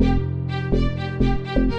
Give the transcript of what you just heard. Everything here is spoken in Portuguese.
Música